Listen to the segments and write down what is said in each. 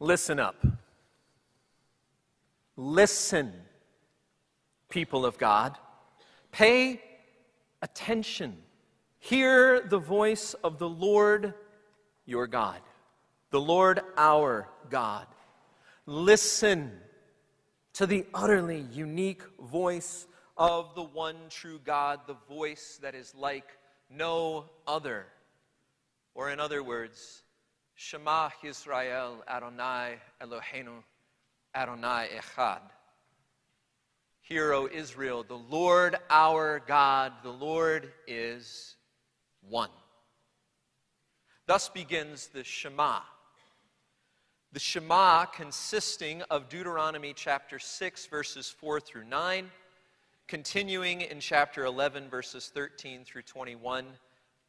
Listen up. Listen, people of God. Pay attention. Hear the voice of the Lord your God, the Lord our God. Listen to the utterly unique voice of the one true God, the voice that is like no other. Or, in other words, Shema Israel Adonai Eloheinu Adonai Echad. Hear, O Israel, the Lord our God, the Lord is one. Thus begins the Shema. The Shema consisting of Deuteronomy chapter 6, verses 4 through 9, continuing in chapter 11, verses 13 through 21,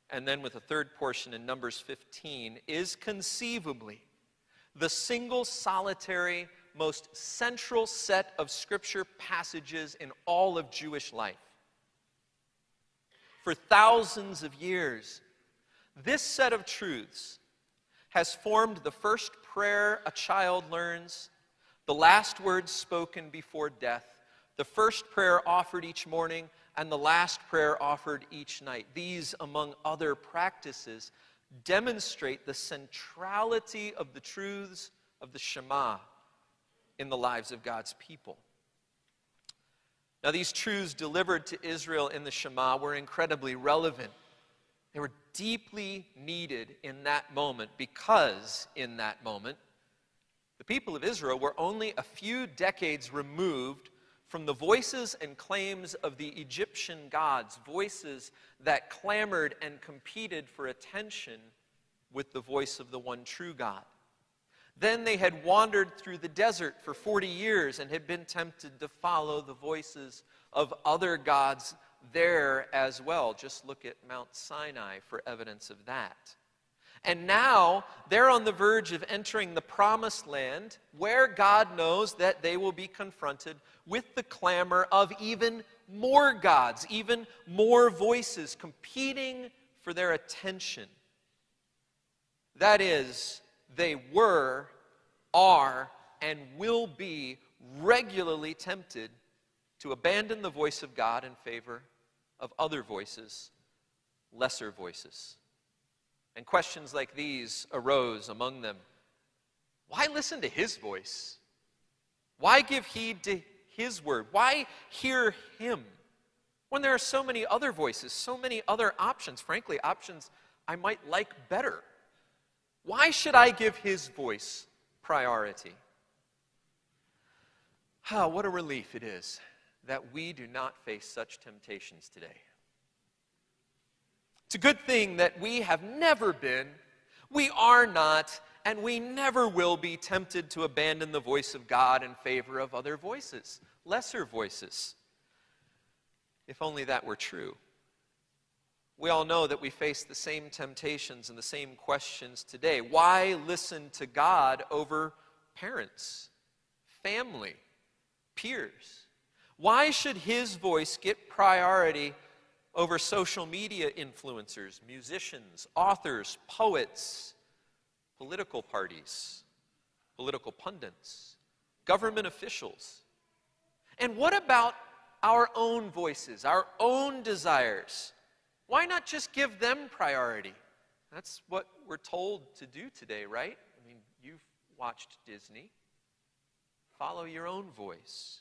and then with a third portion in Numbers 15, is conceivably the single solitary, most central set of scripture passages in all of Jewish life. For thousands of years, this set of truths has formed the first prayer a child learns, the last words spoken before death, the first prayer offered each morning, and the last prayer offered each night. These, among other practices, demonstrate the centrality of the truths of the Shema in the lives of God's people. Now, these truths delivered to Israel in the Shema were incredibly relevant. They were deeply needed in that moment because, in that moment, the people of Israel were only a few decades removed from the voices and claims of the Egyptian gods, voices that clamored and competed for attention with the voice of the one true God. Then they had wandered through the desert for 40 years and had been tempted to follow the voices of other gods there as well. Just look at Mount Sinai for evidence of that. And now they're on the verge of entering the promised land where God knows that they will be confronted with the clamor of even more gods, even more voices competing for their attention. That is, they were, are, and will be regularly tempted to abandon the voice of God in favor of other voices, lesser voices. And questions like these arose among them Why listen to his voice? Why give heed to his word? Why hear him? When there are so many other voices, so many other options, frankly, options I might like better. Why should I give his voice priority? Ah, what a relief it is that we do not face such temptations today. It's a good thing that we have never been, we are not, and we never will be tempted to abandon the voice of God in favor of other voices, lesser voices. If only that were true. We all know that we face the same temptations and the same questions today. Why listen to God over parents, family, peers? Why should his voice get priority over social media influencers, musicians, authors, poets, political parties, political pundits, government officials? And what about our own voices, our own desires? Why not just give them priority? That's what we're told to do today, right? I mean, you've watched Disney. Follow your own voice.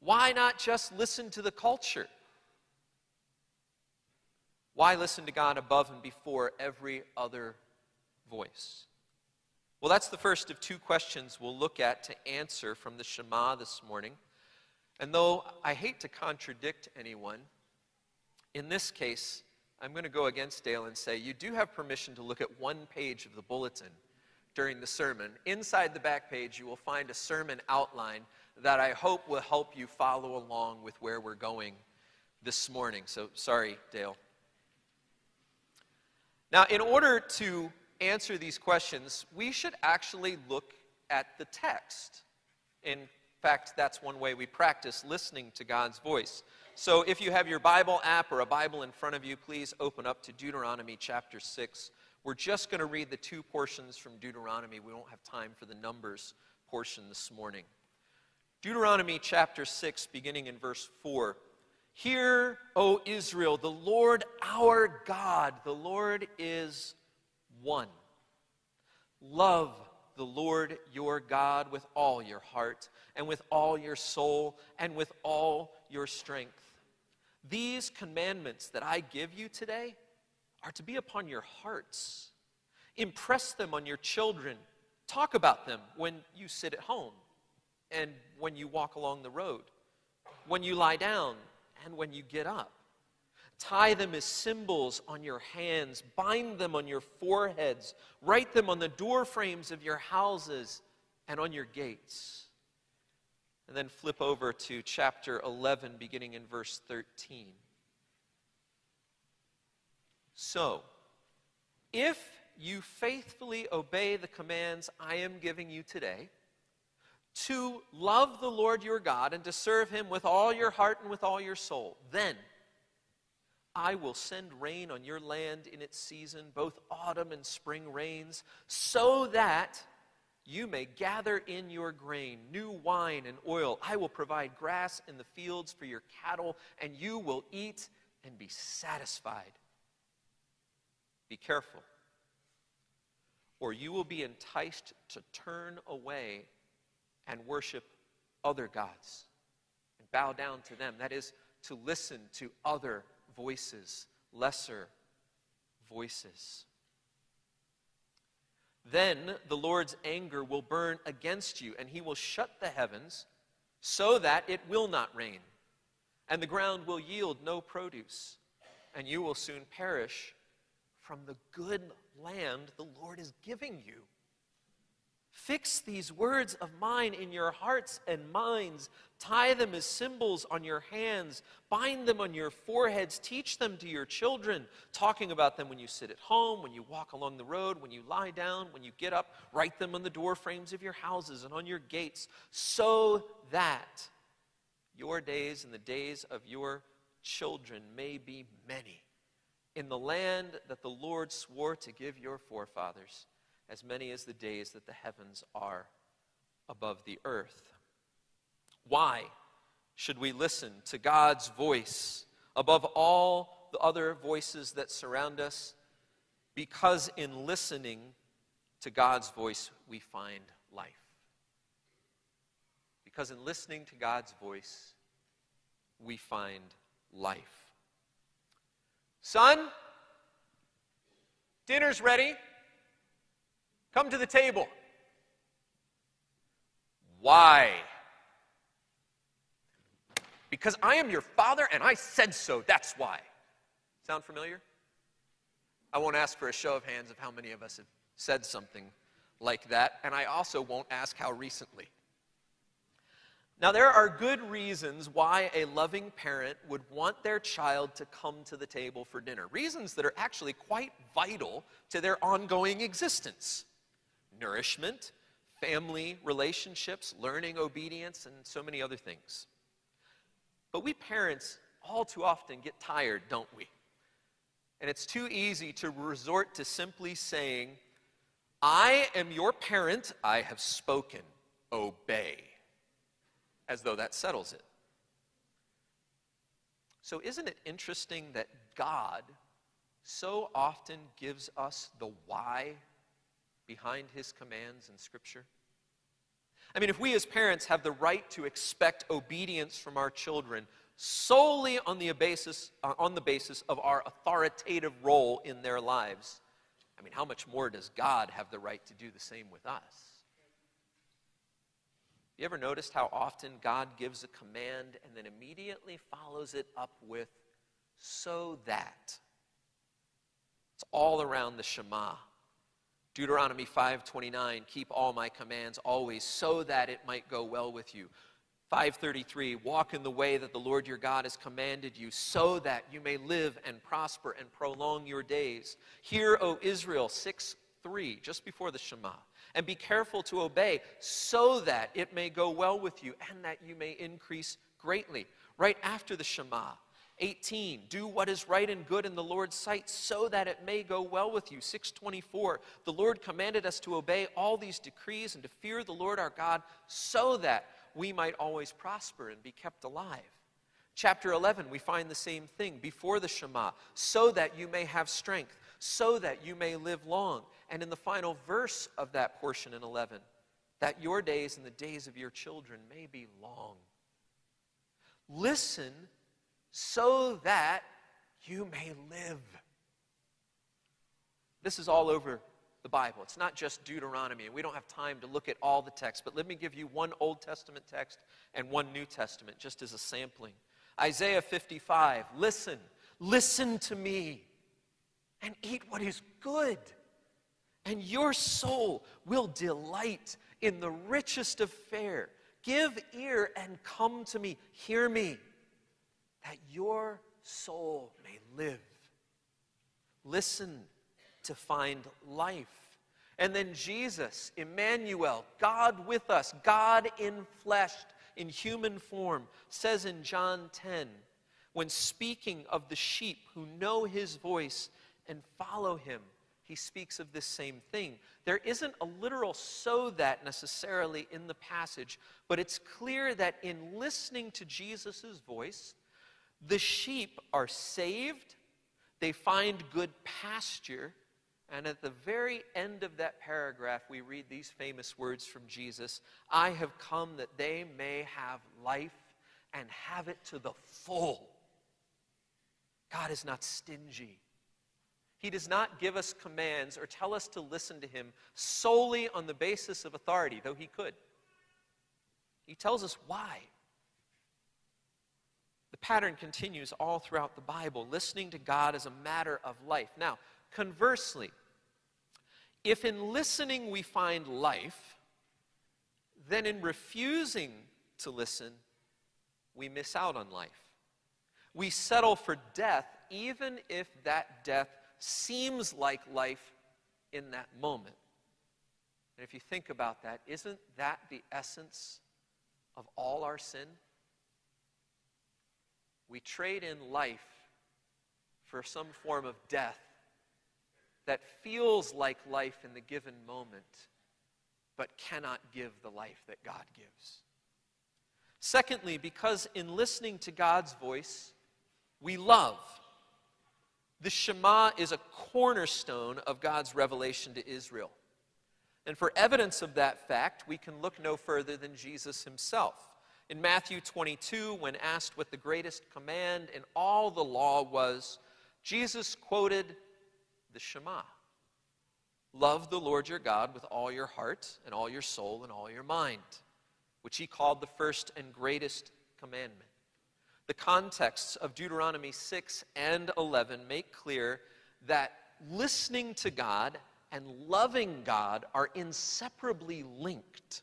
Why not just listen to the culture? Why listen to God above and before every other voice? Well, that's the first of two questions we'll look at to answer from the Shema this morning. And though I hate to contradict anyone, in this case, I'm going to go against Dale and say you do have permission to look at one page of the bulletin during the sermon. Inside the back page, you will find a sermon outline that I hope will help you follow along with where we're going this morning. So, sorry, Dale. Now, in order to answer these questions, we should actually look at the text. In fact, that's one way we practice listening to God's voice. So, if you have your Bible app or a Bible in front of you, please open up to Deuteronomy chapter 6. We're just going to read the two portions from Deuteronomy. We won't have time for the Numbers portion this morning. Deuteronomy chapter 6, beginning in verse 4. Hear, O Israel, the Lord our God, the Lord is one. Love the Lord your God with all your heart, and with all your soul, and with all your strength. These commandments that I give you today are to be upon your hearts. Impress them on your children. Talk about them when you sit at home and when you walk along the road, when you lie down and when you get up. Tie them as symbols on your hands, bind them on your foreheads, write them on the door frames of your houses and on your gates. And then flip over to chapter 11, beginning in verse 13. So, if you faithfully obey the commands I am giving you today, to love the Lord your God and to serve him with all your heart and with all your soul, then I will send rain on your land in its season, both autumn and spring rains, so that you may gather in your grain, new wine and oil. I will provide grass in the fields for your cattle, and you will eat and be satisfied. Be careful, or you will be enticed to turn away and worship other gods and bow down to them. That is, to listen to other voices, lesser voices. Then the Lord's anger will burn against you, and he will shut the heavens so that it will not rain, and the ground will yield no produce, and you will soon perish from the good land the Lord is giving you. Fix these words of mine in your hearts and minds. Tie them as symbols on your hands. Bind them on your foreheads. Teach them to your children, talking about them when you sit at home, when you walk along the road, when you lie down, when you get up. Write them on the door frames of your houses and on your gates, so that your days and the days of your children may be many in the land that the Lord swore to give your forefathers as many as the days that the heavens are above the earth. Why should we listen to God's voice above all the other voices that surround us? Because in listening to God's voice, we find life. Because in listening to God's voice, we find life. Son, dinner's ready. Come to the table. Why? Because I am your father and I said so. That's why. Sound familiar? I won't ask for a show of hands of how many of us have said something like that, and I also won't ask how recently. Now, there are good reasons why a loving parent would want their child to come to the table for dinner. Reasons that are actually quite vital to their ongoing existence nourishment, family relationships, learning obedience, and so many other things. But we parents all too often get tired, don't we? And it's too easy to resort to simply saying, I am your parent, I have spoken, obey, as though that settles it. So, isn't it interesting that God so often gives us the why behind his commands in Scripture? I mean, if we as parents have the right to expect obedience from our children solely on the basis, uh, on the basis of our authoritative role in their lives, I mean, how much more does God have the right to do the same with us? You ever noticed how often God gives a command and then immediately follows it up with, so that? It's all around the Shema. Deuteronomy 5:29 keep all my commands always so that it might go well with you. 533 walk in the way that the Lord your God has commanded you so that you may live and prosper and prolong your days. Hear, O Israel 6:3 just before the Shema and be careful to obey so that it may go well with you and that you may increase greatly. Right after the Shema 18, do what is right and good in the Lord's sight so that it may go well with you. 624, the Lord commanded us to obey all these decrees and to fear the Lord our God so that we might always prosper and be kept alive. Chapter 11, we find the same thing before the Shema, so that you may have strength, so that you may live long. And in the final verse of that portion in 11, that your days and the days of your children may be long. Listen so that you may live. This is all over the Bible. It's not just Deuteronomy, and we don't have time to look at all the texts, but let me give you one Old Testament text and one New Testament just as a sampling. Isaiah 55 Listen, listen to me, and eat what is good, and your soul will delight in the richest of fare. Give ear and come to me. Hear me, that your soul may live. Listen to find life. And then Jesus, Emmanuel, God with us, God in flesh, in human form, says in John 10, when speaking of the sheep who know his voice and follow him, he speaks of this same thing. There isn't a literal so that necessarily in the passage, but it's clear that in listening to Jesus' voice, the sheep are saved, they find good pasture, and at the very end of that paragraph, we read these famous words from Jesus I have come that they may have life and have it to the full. God is not stingy. He does not give us commands or tell us to listen to him solely on the basis of authority, though he could. He tells us why. Pattern continues all throughout the Bible. Listening to God is a matter of life. Now, conversely, if in listening we find life, then in refusing to listen, we miss out on life. We settle for death even if that death seems like life in that moment. And if you think about that, isn't that the essence of all our sin? We trade in life for some form of death that feels like life in the given moment, but cannot give the life that God gives. Secondly, because in listening to God's voice, we love. The Shema is a cornerstone of God's revelation to Israel. And for evidence of that fact, we can look no further than Jesus himself. In Matthew 22, when asked what the greatest command in all the law was, Jesus quoted the Shema Love the Lord your God with all your heart and all your soul and all your mind, which he called the first and greatest commandment. The contexts of Deuteronomy 6 and 11 make clear that listening to God and loving God are inseparably linked.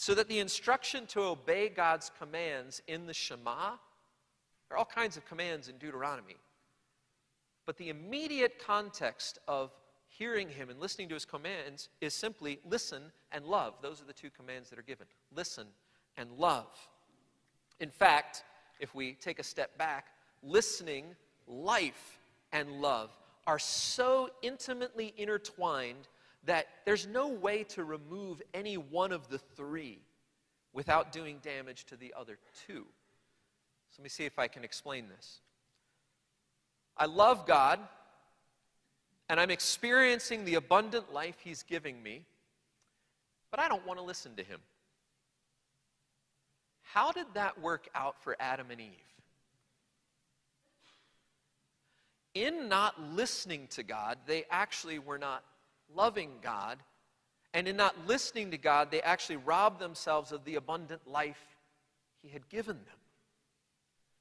So that the instruction to obey God's commands in the Shema, there are all kinds of commands in Deuteronomy. But the immediate context of hearing Him and listening to His commands is simply listen and love. Those are the two commands that are given listen and love. In fact, if we take a step back, listening, life, and love are so intimately intertwined that there's no way to remove any one of the three without doing damage to the other two. So let me see if I can explain this. I love God, and I'm experiencing the abundant life He's giving me, but I don't want to listen to Him. How did that work out for Adam and Eve? In not listening to God, they actually were not loving God. And in not listening to God, they actually robbed themselves of the abundant life He had given them.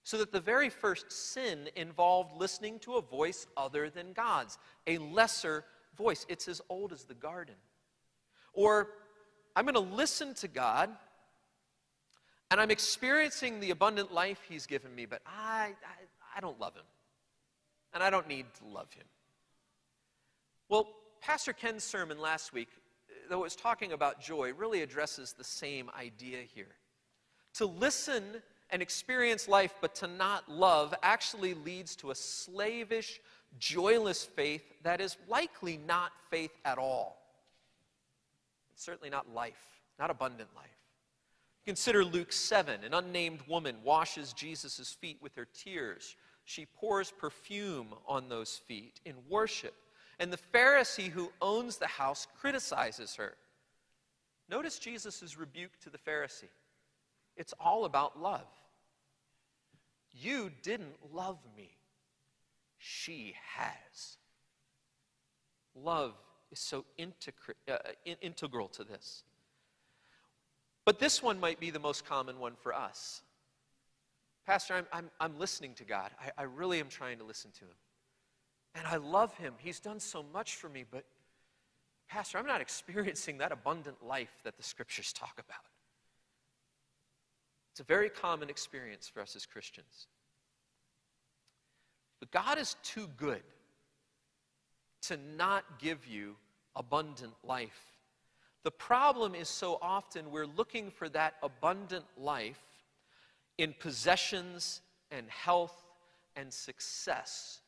So that the very first sin involved listening to a voice other than God's, a lesser voice. It's as old as the garden. Or, I'm going to listen to God and I'm experiencing the abundant life He's given me, but I, I, I don't love Him. And I don't need to love Him. Well, Pastor Ken's sermon last week, uh, though it was talking about joy, really addresses the same idea here. To listen and experience life, but to not love actually leads to a slavish, joyless faith that is likely not faith at all. It's certainly not life, not abundant life. Consider Luke 7. An unnamed woman washes Jesus' feet with her tears. She pours perfume on those feet in worship. And the Pharisee who owns the house criticizes her. Notice Jesus' rebuke to the Pharisee. It's all about love. You didn't love me. She has. Love is so uh, integral to this. But this one might be the most common one for us. Pastor, I'm, I'm, I'm listening to God. I, I really am trying to listen to Him. And I love Him. He's done so much for me, but Pastor, I'm not experiencing that abundant life that the scriptures talk about. It's a very common experience for us as Christians. But God is too good to not give you abundant life. The problem is so often we're looking for that abundant life in possessions and health and success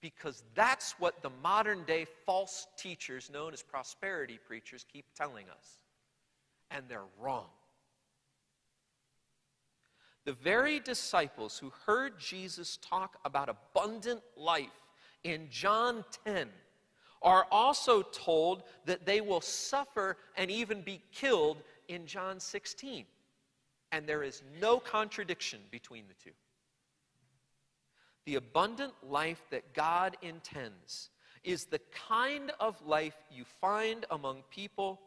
because that's what the modern day false teachers known as prosperity preachers keep telling us. And they're wrong. The very disciples who heard Jesus talk about abundant life in John 10 are also told that they will suffer and even be killed in John 16. And there is no contradiction between the two. The abundant life that God intends is the kind of life you find among people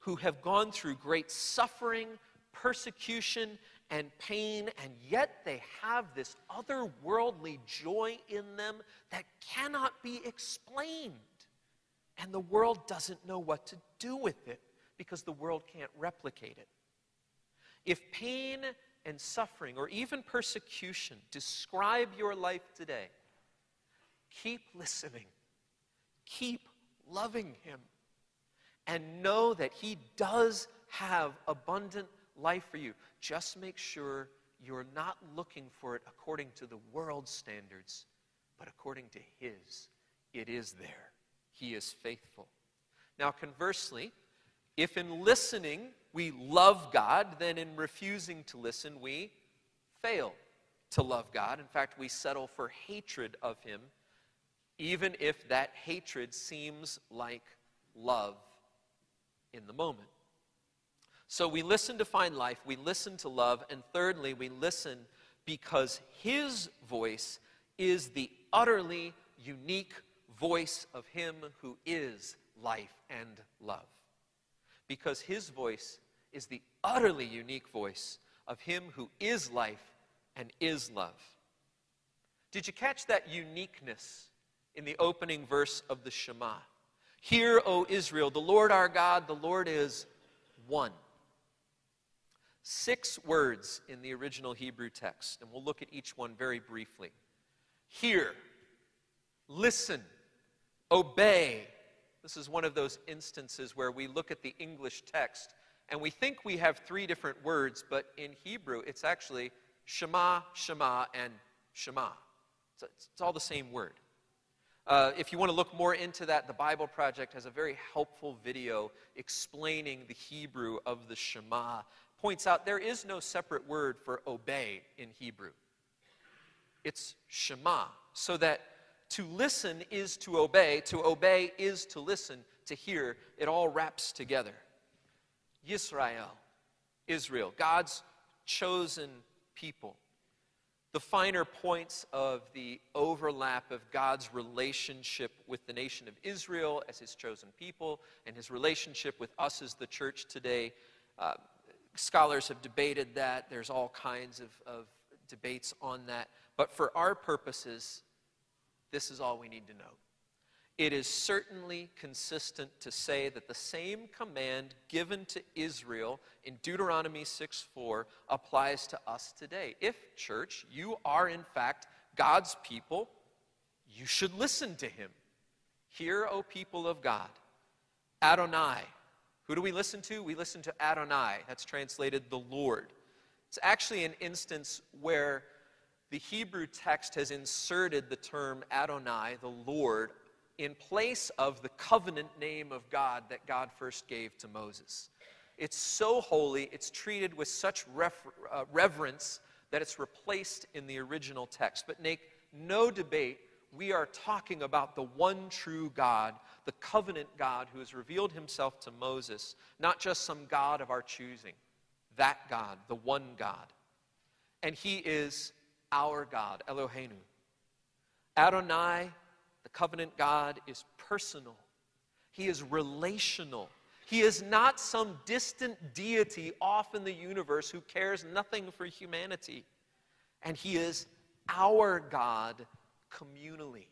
who have gone through great suffering, persecution, and pain, and yet they have this otherworldly joy in them that cannot be explained. And the world doesn't know what to do with it because the world can't replicate it. If pain and suffering or even persecution describe your life today, keep listening, keep loving Him, and know that He does have abundant life for you. Just make sure you're not looking for it according to the world's standards, but according to His. It is there. He is faithful. Now, conversely, if in listening we love God, then in refusing to listen, we fail to love God. In fact, we settle for hatred of Him, even if that hatred seems like love in the moment. So we listen to find life, we listen to love, and thirdly, we listen because His voice is the utterly unique voice of Him who is life and love because his voice is the utterly unique voice of him who is life and is love. Did you catch that uniqueness in the opening verse of the Shema? Hear, O Israel, the Lord our God, the Lord is one. Six words in the original Hebrew text, and we'll look at each one very briefly. Hear, listen, obey, this is one of those instances where we look at the English text and we think we have three different words, but in Hebrew it's actually Shema, Shema, and Shema. So it's, all the same word. Uh, if you want to look more into that, the Bible Project has a very helpful video explaining the Hebrew of the Shema. Points out there is no separate word for obey in Hebrew. It's Shema, so that to listen is to obey. To obey is to listen, to hear. It all wraps together. Yisrael, Israel, God's chosen people. The finer points of the overlap of God's relationship with the nation of Israel as his chosen people and his relationship with us as the church today. Uh, scholars have debated that. There's all kinds of, of debates on that. But for our purposes, this is all we need to know. It is certainly consistent to say that the same command given to Israel in Deuteronomy 6 4 applies to us today. If, church, you are in fact God's people, you should listen to him. Hear, O people of God. Adonai. Who do we listen to? We listen to Adonai. That's translated the Lord. It's actually an instance where the Hebrew text has inserted the term Adonai, the Lord, in place of the covenant name of God that God first gave to Moses. It's so holy, it's treated with such refer- uh, reverence that it's replaced in the original text. But make no debate, we are talking about the one true God, the covenant God who has revealed himself to Moses, not just some God of our choosing. That God, the one God. And he is our God, Eloheinu. Adonai, the covenant God, is personal, he is relational. He is not some distant deity off in the universe who cares nothing for humanity. And He is our God communally.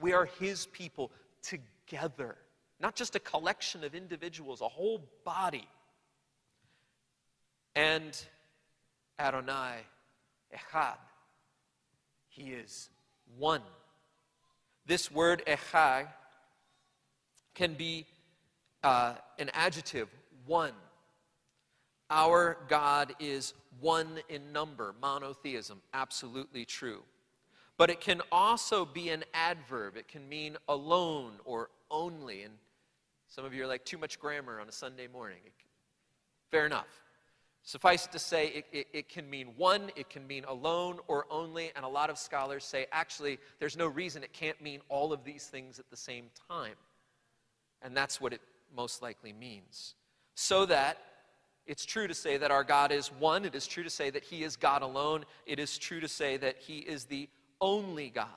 We are His people together, not just a collection of individuals, a whole body. And Adonai, Echad, He is one. This word Echad can be uh, an adjective, one. Our God is one in number, monotheism, absolutely true. But it can also be an adverb. It can mean alone or only. And some of you are like, too much grammar on a Sunday morning. Fair enough. Suffice it to say, it, it, it, can mean one, it can mean alone or only, and a lot of scholars say actually there's no reason it can't mean all of these things at the same time. And that's what it most likely means. So that it's true to say that our God is one, it is true to say that He is God alone, it is true to say that He is the only God.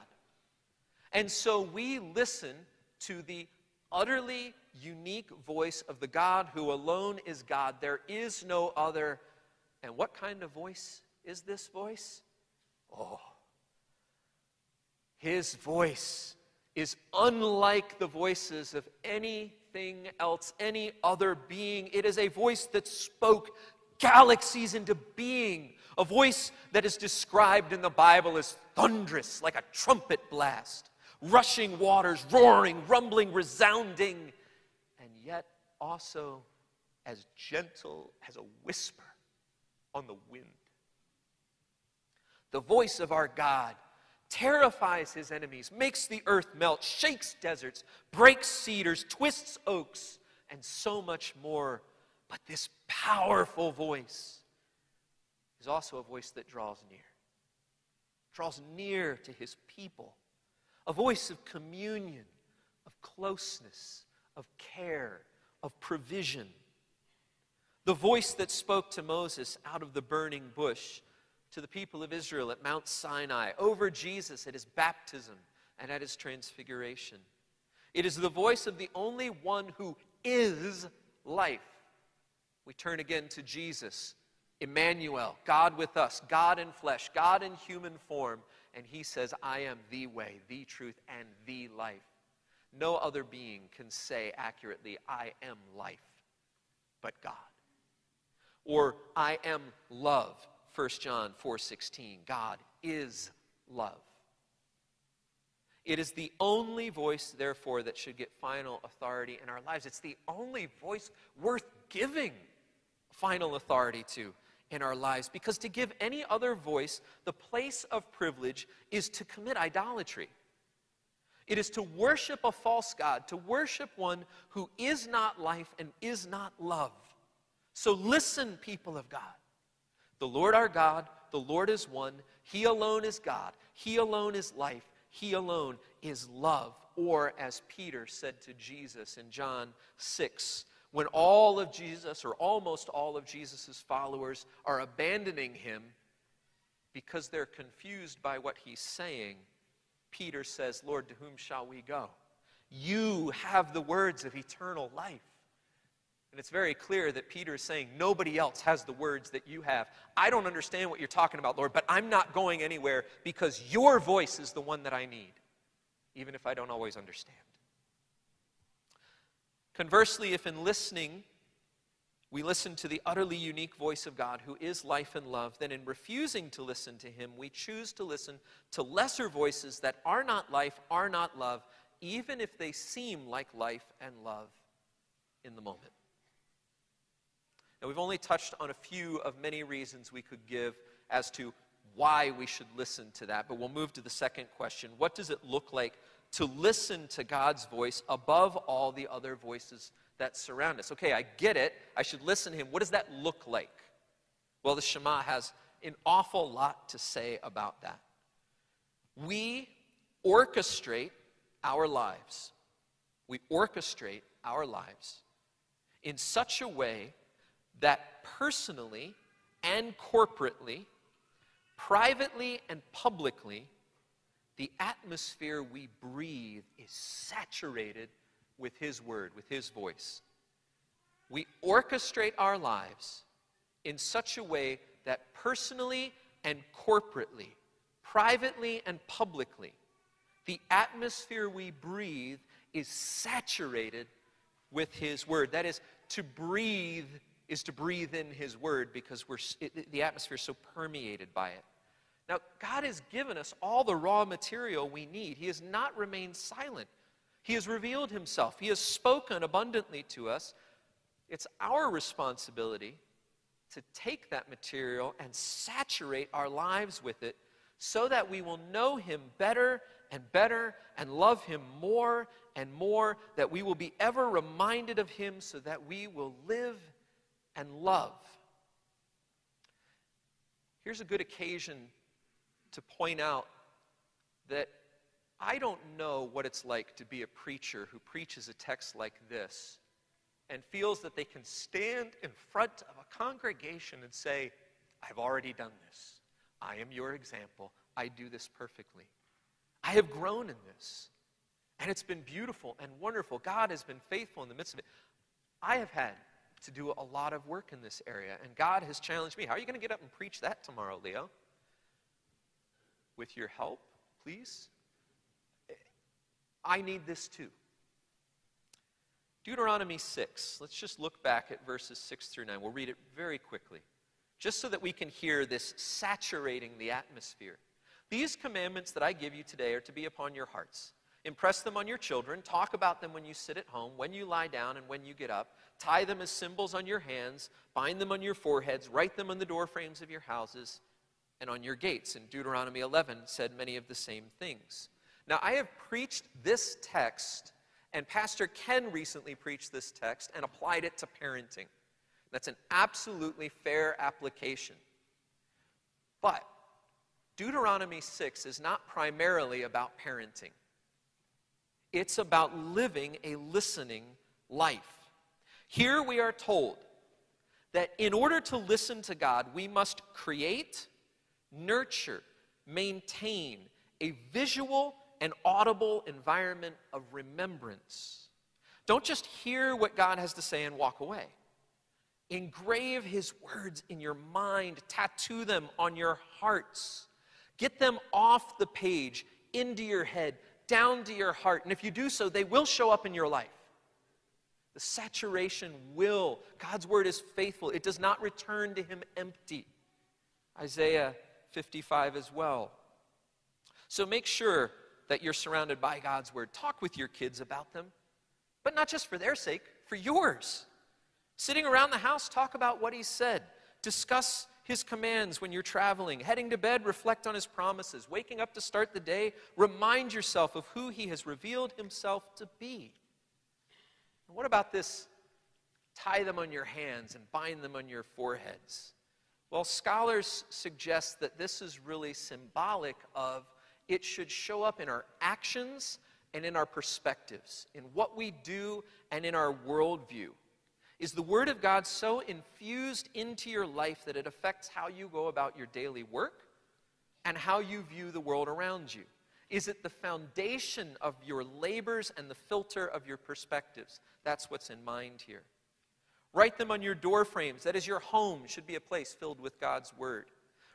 And so we listen to the utterly unique voice of the God who alone is God. There is no other. And what kind of voice is this voice? Oh, his voice is unlike the voices of anything else, any other being. It is a voice that spoke galaxies into being, a voice that is described in the Bible as thunderous, like a trumpet blast, rushing waters, roaring, rumbling, resounding, yet also as gentle as a whisper on the wind. The voice of our God terrifies his enemies, makes the earth melt, shakes deserts, breaks cedars, twists oaks, and so much more. But this powerful voice is also a voice that draws near, draws near to his people, a voice of communion, of closeness, of care, of provision. The voice that spoke to Moses out of the burning bush to the people of Israel at Mount Sinai, over Jesus at his baptism and at his transfiguration. It is the voice of the only one who is life. We turn again to Jesus, Emmanuel, God with us, God in flesh, God in human form, and he says, I am the way, the truth, and the life. No other being can say accurately, I am life, but God. Or, I am love, 1 John 4:16. God is love. It is the only voice, therefore, that should get final authority in our lives. It's the only voice worth giving final authority to in our lives. Because to give any other voice the place of privilege is to commit idolatry. It is to worship a false God, to worship one who is not life and is not love. So listen, people of God. The Lord our God, the Lord is one. He alone is God. He alone is life. He alone is love. Or, as Peter said to Jesus in John 6, when all of Jesus, or almost all of Jesus' followers, are abandoning him because they're confused by what he's saying, Peter says, Lord, to whom shall we go? You have the words of eternal life. And it's very clear that Peter is saying, Nobody else has the words that you have. I don't understand what you're talking about, Lord, but I'm not going anywhere because your voice is the one that I need, even if I don't always understand. Conversely, if in listening, we listen to the utterly unique voice of God who is life and love, then in refusing to listen to him, we choose to listen to lesser voices that are not life, are not love, even if they seem like life and love in the moment. Now, we've only touched on a few of many reasons we could give as to why we should listen to that, but we'll move to the second question. What does it look like to listen to God's voice above all the other voices that surround us? Okay, I get it. I should listen to Him. What does that look like? Well, the Shema has an awful lot to say about that. We orchestrate our lives. We orchestrate our lives in such a way that personally and corporately, privately and publicly, the atmosphere we breathe is saturated with His Word, with His voice. We orchestrate our lives in such a way that personally and corporately, privately and publicly, the atmosphere we breathe is saturated with His Word. That is, to breathe is to breathe in His Word because we're, it, the atmosphere is so permeated by it. Now, God has given us all the raw material we need. He has not remained silent. He has revealed Himself, He has spoken abundantly to us. It's our responsibility to take that material and saturate our lives with it so that we will know Him better and better and love Him more and more, that we will be ever reminded of Him so that we will live and love. Here's a good occasion to point out that I don't know what it's like to be a preacher who preaches a text like this and feels that they can stand in front of a congregation and say, I've already done this. I am your example. I do this perfectly. I have grown in this. And it's been beautiful and wonderful. God has been faithful in the midst of it. I have had to do a lot of work in this area, and God has challenged me. How are you going to get up and preach that tomorrow, Leo? With your help, please? I need this too. Deuteronomy 6. Let's just look back at verses 6 through 9. We'll read it very quickly, just so that we can hear this saturating the atmosphere. These commandments that I give you today are to be upon your hearts. Impress them on your children. Talk about them when you sit at home, when you lie down, and when you get up. Tie them as symbols on your hands. Bind them on your foreheads. Write them on the doorframes of your houses and on your gates. And Deuteronomy 11 said many of the same things. Now, I have preached this text, and Pastor Ken recently preached this text and applied it to parenting. That's an absolutely fair application. But Deuteronomy 6 is not primarily about parenting, it's about living a listening life. Here we are told that in order to listen to God, we must create, nurture, maintain a visual and audible environment of remembrance. Don't just hear what God has to say and walk away. Engrave his words in your mind, tattoo them on your hearts. Get them off the page, into your head, down to your heart. And if you do so, they will show up in your life. The saturation will. God's word is faithful, it does not return to him empty. Isaiah 55 as well. So make sure that you're surrounded by God's word. Talk with your kids about them, but not just for their sake, for yours. Sitting around the house, talk about what he said. Discuss his commands when you're traveling. Heading to bed, reflect on his promises. Waking up to start the day, remind yourself of who he has revealed himself to be. And what about this? Tie them on your hands and bind them on your foreheads. Well, scholars suggest that this is really symbolic of it should show up in our actions and in our perspectives, in what we do and in our worldview. Is the Word of God so infused into your life that it affects how you go about your daily work and how you view the world around you? Is it the foundation of your labors and the filter of your perspectives? That's what's in mind here. Write them on your door frames. That is, your home should be a place filled with God's Word.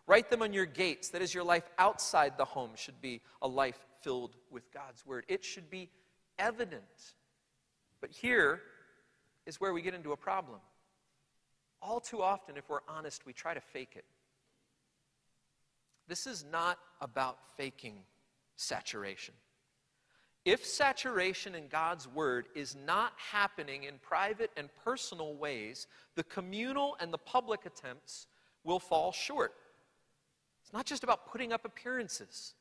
Write them on your gates. That is, your life outside the home should be a life filled with God's Word. It should be evident. But here, is where we get into a problem. All too often, if we're honest, we try to fake it. This is not about faking saturation. If saturation in God's word is not happening in private and personal ways, the communal and the public attempts will fall short. Not just about putting up appearances.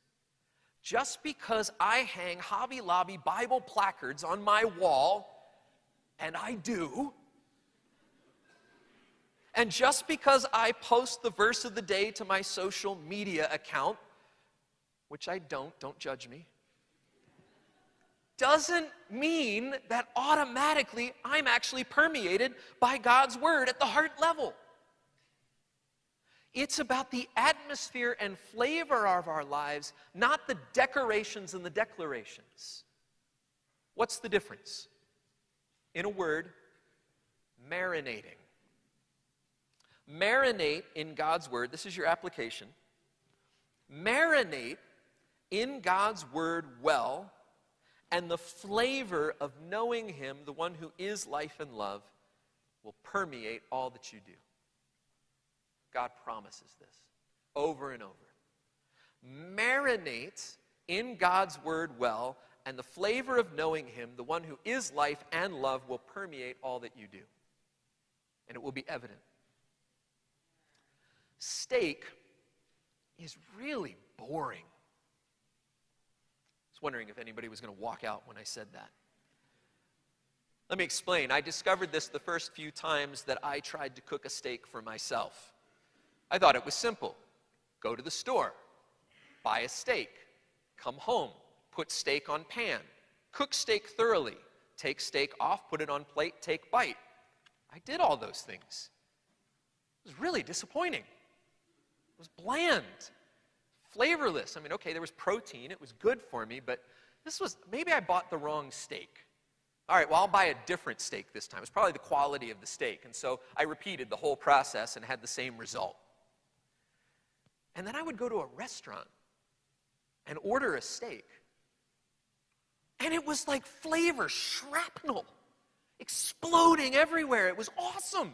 Just because I hang Hobby Lobby Bible placards on my wall, and I do, and just because I post the verse of the day to my social media account, which I don't, don't judge me, doesn't mean that automatically I'm actually permeated by God's word at the heart level. It's about the atmosphere and flavor of our lives, not the decorations and the declarations. What's the difference? In a word, marinating. Marinate in God's word. This is your application. Marinate in God's word well, and the flavor of knowing Him, the one who is life and love, will permeate all that you do. God promises this over and over. Marinate in God's word well, and the flavor of knowing Him, the one who is life and love, will permeate all that you do. And it will be evident. Steak is really boring. I was wondering if anybody was going to walk out when I said that. Let me explain. I discovered this the first few times that I tried to cook a steak for myself. I thought it was simple go to the store, buy a steak, come home, put steak on pan, cook steak thoroughly, take steak off, put it on plate, take bite. I did all those things. It was really disappointing It was bland, flavorless. I mean, okay, there was protein, it was good for me, but this was maybe I bought the wrong steak. All right, well, I'll buy a different steak this time. It's probably the quality of the steak. And so I repeated the whole process and had the same result. And then I would go to a restaurant and order a steak. And it was like flavor shrapnel exploding everywhere. It was awesome.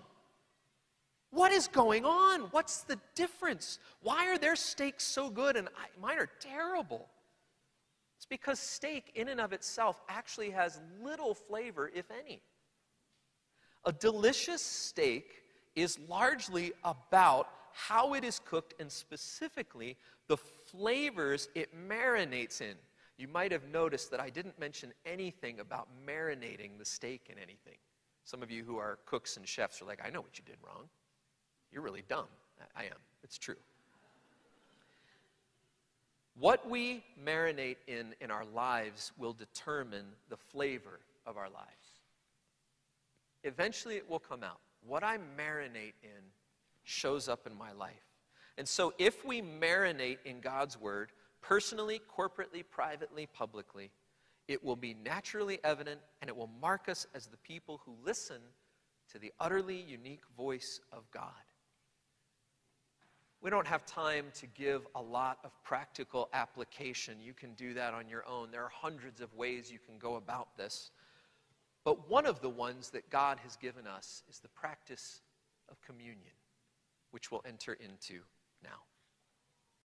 What is going on? What's the difference? Why are their steaks so good and I, mine are terrible? It's because steak, in and of itself, actually has little flavor, if any. A delicious steak is largely about how it is cooked and specifically the flavors it marinates in. You might have noticed that I didn't mention anything about marinating the steak in anything. Some of you who are cooks and chefs are like, I know what you did wrong. You're really dumb. I am. It's true. What we marinate in in our lives will determine the flavor of our lives. Eventually, it will come out. What I marinate in shows up in my life. And so, if we marinate in God's Word, personally, corporately, privately, publicly, it will be naturally evident and it will mark us as the people who listen to the utterly unique voice of God. We don't have time to give a lot of practical application. You can do that on your own. There are hundreds of ways you can go about this. But one of the ones that God has given us is the practice of communion, which we'll enter into now.